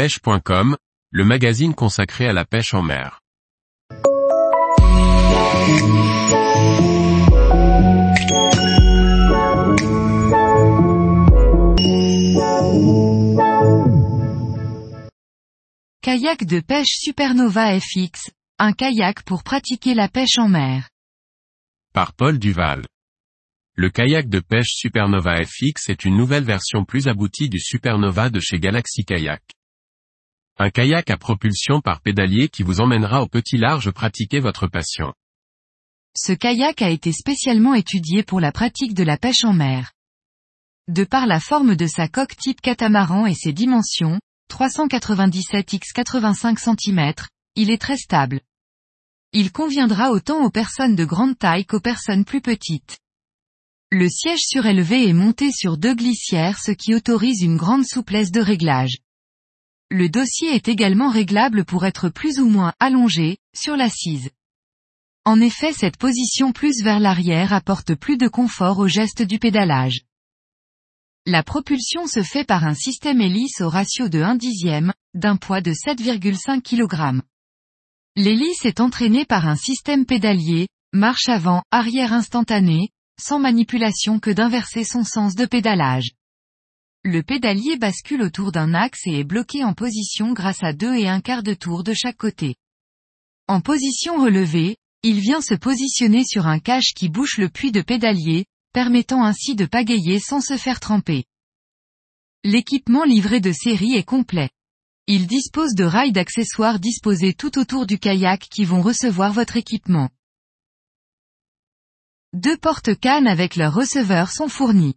pêche.com, le magazine consacré à la pêche en mer. Kayak de pêche Supernova FX, un kayak pour pratiquer la pêche en mer. Par Paul Duval. Le kayak de pêche Supernova FX est une nouvelle version plus aboutie du Supernova de chez Galaxy Kayak. Un kayak à propulsion par pédalier qui vous emmènera au petit large pratiquer votre passion. Ce kayak a été spécialement étudié pour la pratique de la pêche en mer. De par la forme de sa coque type catamaran et ses dimensions, 397 x 85 cm, il est très stable. Il conviendra autant aux personnes de grande taille qu'aux personnes plus petites. Le siège surélevé est monté sur deux glissières ce qui autorise une grande souplesse de réglage. Le dossier est également réglable pour être plus ou moins allongé, sur l'assise. En effet cette position plus vers l'arrière apporte plus de confort au geste du pédalage. La propulsion se fait par un système hélice au ratio de 1 dixième, d'un poids de 7,5 kg. L'hélice est entraînée par un système pédalier, marche avant, arrière instantanée, sans manipulation que d'inverser son sens de pédalage. Le pédalier bascule autour d'un axe et est bloqué en position grâce à deux et un quart de tour de chaque côté. En position relevée, il vient se positionner sur un cache qui bouche le puits de pédalier, permettant ainsi de pagayer sans se faire tremper. L'équipement livré de série est complet. Il dispose de rails d'accessoires disposés tout autour du kayak qui vont recevoir votre équipement. Deux porte-cannes avec leur receveur sont fournis.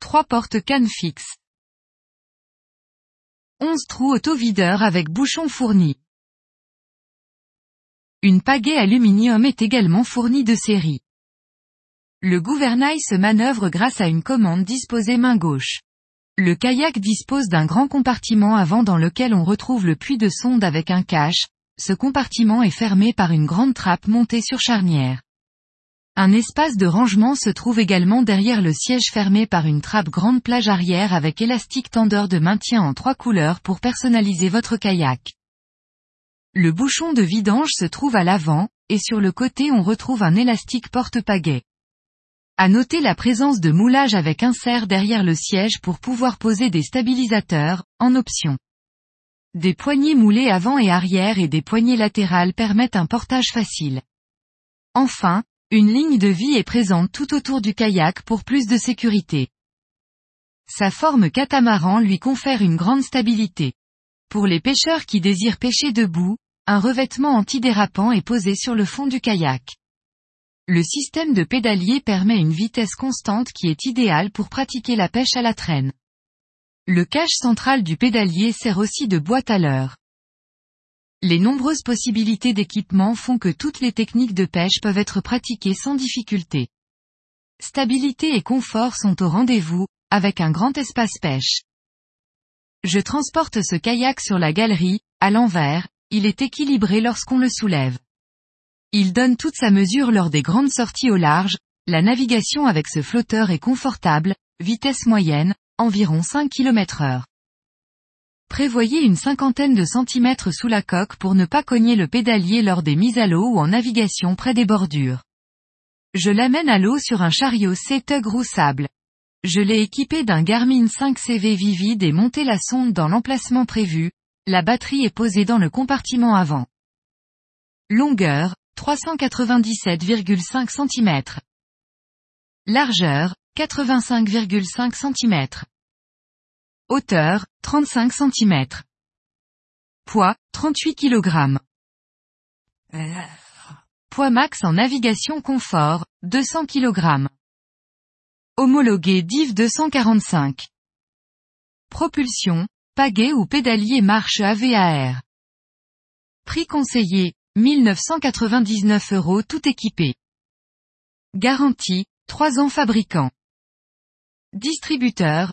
Trois porte-cannes fixes. 11 trous auto-videur avec bouchon fourni. Une pagaie aluminium est également fournie de série. Le gouvernail se manœuvre grâce à une commande disposée main gauche. Le kayak dispose d'un grand compartiment avant dans lequel on retrouve le puits de sonde avec un cache, ce compartiment est fermé par une grande trappe montée sur charnière. Un espace de rangement se trouve également derrière le siège fermé par une trappe grande plage arrière avec élastique tendeur de maintien en trois couleurs pour personnaliser votre kayak. Le bouchon de vidange se trouve à l'avant, et sur le côté on retrouve un élastique porte-pagaie. À noter la présence de moulage avec insert derrière le siège pour pouvoir poser des stabilisateurs, en option. Des poignées moulées avant et arrière et des poignées latérales permettent un portage facile. Enfin, une ligne de vie est présente tout autour du kayak pour plus de sécurité. Sa forme catamaran lui confère une grande stabilité. Pour les pêcheurs qui désirent pêcher debout, un revêtement antidérapant est posé sur le fond du kayak. Le système de pédalier permet une vitesse constante qui est idéale pour pratiquer la pêche à la traîne. Le cache central du pédalier sert aussi de boîte à l'heure. Les nombreuses possibilités d'équipement font que toutes les techniques de pêche peuvent être pratiquées sans difficulté. Stabilité et confort sont au rendez-vous, avec un grand espace pêche. Je transporte ce kayak sur la galerie, à l'envers, il est équilibré lorsqu'on le soulève. Il donne toute sa mesure lors des grandes sorties au large, la navigation avec ce flotteur est confortable, vitesse moyenne, environ 5 km heure. Prévoyez une cinquantaine de centimètres sous la coque pour ne pas cogner le pédalier lors des mises à l'eau ou en navigation près des bordures. Je l'amène à l'eau sur un chariot C-Tug roussable. Je l'ai équipé d'un Garmin 5CV Vivid et monté la sonde dans l'emplacement prévu, la batterie est posée dans le compartiment avant. Longueur, 397,5 cm. Largeur, 85,5 cm. Hauteur, 35 cm. Poids, 38 kg. Poids max en navigation confort, 200 kg. Homologué DIV 245. Propulsion, pagaie ou pédalier marche AVAR. Prix conseillé, 1999 euros tout équipé. Garantie, 3 ans fabricant. Distributeur,